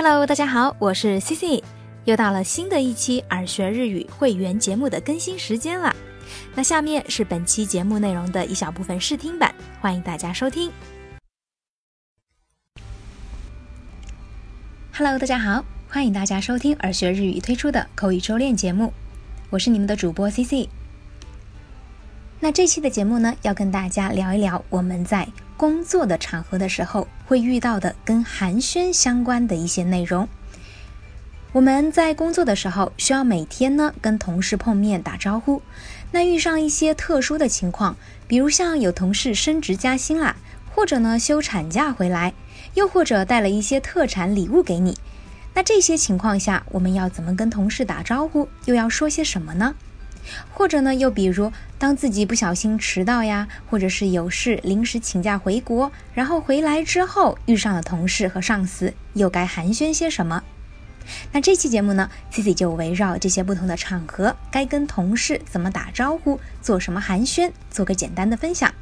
Hello，大家好，我是 C C，又到了新的一期耳学日语会员节目的更新时间了。那下面是本期节目内容的一小部分试听版，欢迎大家收听。Hello，大家好，欢迎大家收听耳学日语推出的口语周练节目，我是你们的主播 C C。那这期的节目呢，要跟大家聊一聊我们在工作的场合的时候会遇到的跟寒暄相关的一些内容。我们在工作的时候需要每天呢跟同事碰面打招呼。那遇上一些特殊的情况，比如像有同事升职加薪啦，或者呢休产假回来，又或者带了一些特产礼物给你，那这些情况下我们要怎么跟同事打招呼，又要说些什么呢？或者呢，又比如当自己不小心迟到呀，或者是有事临时请假回国，然后回来之后遇上了同事和上司，又该寒暄些什么？那这期节目呢，Cici 就围绕这些不同的场合，该跟同事怎么打招呼，做什么寒暄，做个简单的分享。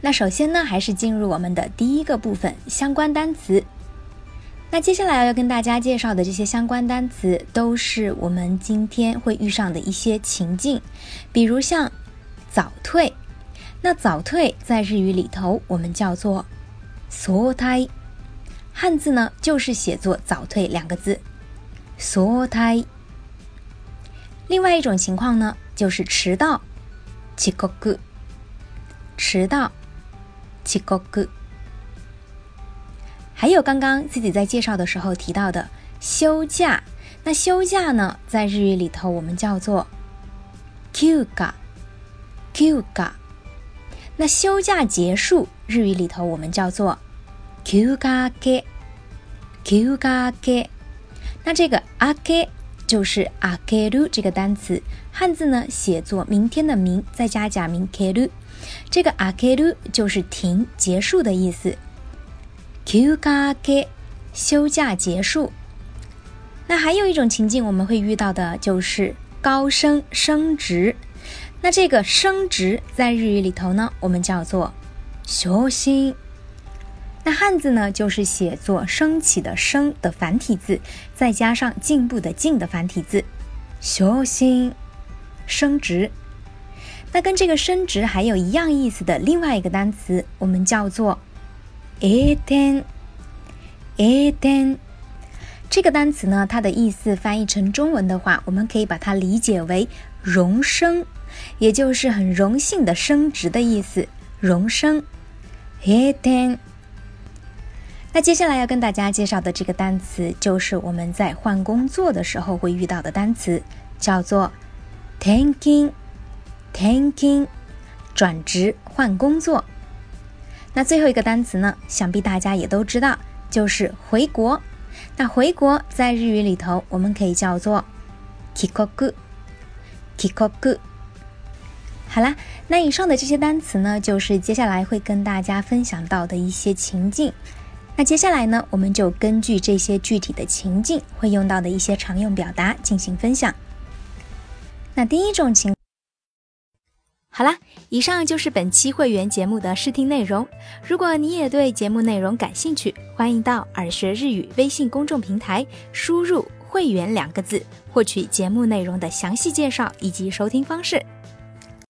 那首先呢，还是进入我们的第一个部分，相关单词。那接下来要跟大家介绍的这些相关单词，都是我们今天会遇上的一些情境，比如像早退。那早退在日语里头我们叫做“缩胎”，汉字呢就是写作“早退”两个字，“缩胎”。另外一种情况呢，就是迟到，“遅刻”，迟到，“遅刻”。还有刚刚自己在介绍的时候提到的休假，那休假呢，在日语里头我们叫做 “kuga”，kuga。那休假结束，日语里头我们叫做 “kugake”，kugake。那这个 “ake” 就是 “akeru” 这个单词，汉字呢写作明天的“明”，再加假名 “keru”，这个 “akeru” 就是停、结束的意思。休假给休假结束。那还有一种情境，我们会遇到的就是高升升职。那这个升职在日语里头呢，我们叫做修心。那汉字呢，就是写作升起的升的繁体字，再加上进步的进的繁体字，修心升职。那跟这个升职还有一样意思的另外一个单词，我们叫做。A t e n a t e n 这个单词呢，它的意思翻译成中文的话，我们可以把它理解为荣升，也就是很荣幸的升职的意思。荣升 a t e n 那接下来要跟大家介绍的这个单词，就是我们在换工作的时候会遇到的单词，叫做 tanking，tanking，转职换工作。那最后一个单词呢？想必大家也都知道，就是回国。那回国在日语里头，我们可以叫做 kikoku，kikoku。好啦，那以上的这些单词呢，就是接下来会跟大家分享到的一些情境。那接下来呢，我们就根据这些具体的情境会用到的一些常用表达进行分享。那第一种情。好啦，以上就是本期会员节目的试听内容。如果你也对节目内容感兴趣，欢迎到耳学日语微信公众平台输入“会员”两个字，获取节目内容的详细介绍以及收听方式。